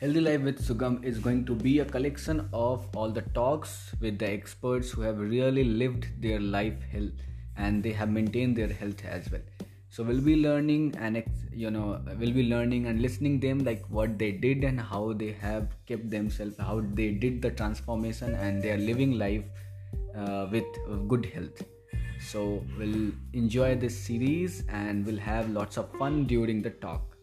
Healthy Life with Sugam is going to be a collection of all the talks with the experts who have really lived their life health and they have maintained their health as well. So we'll be learning and you know we'll be learning and listening them like what they did and how they have kept themselves, how they did the transformation and they are living life uh, with good health. So we'll enjoy this series and we'll have lots of fun during the talk.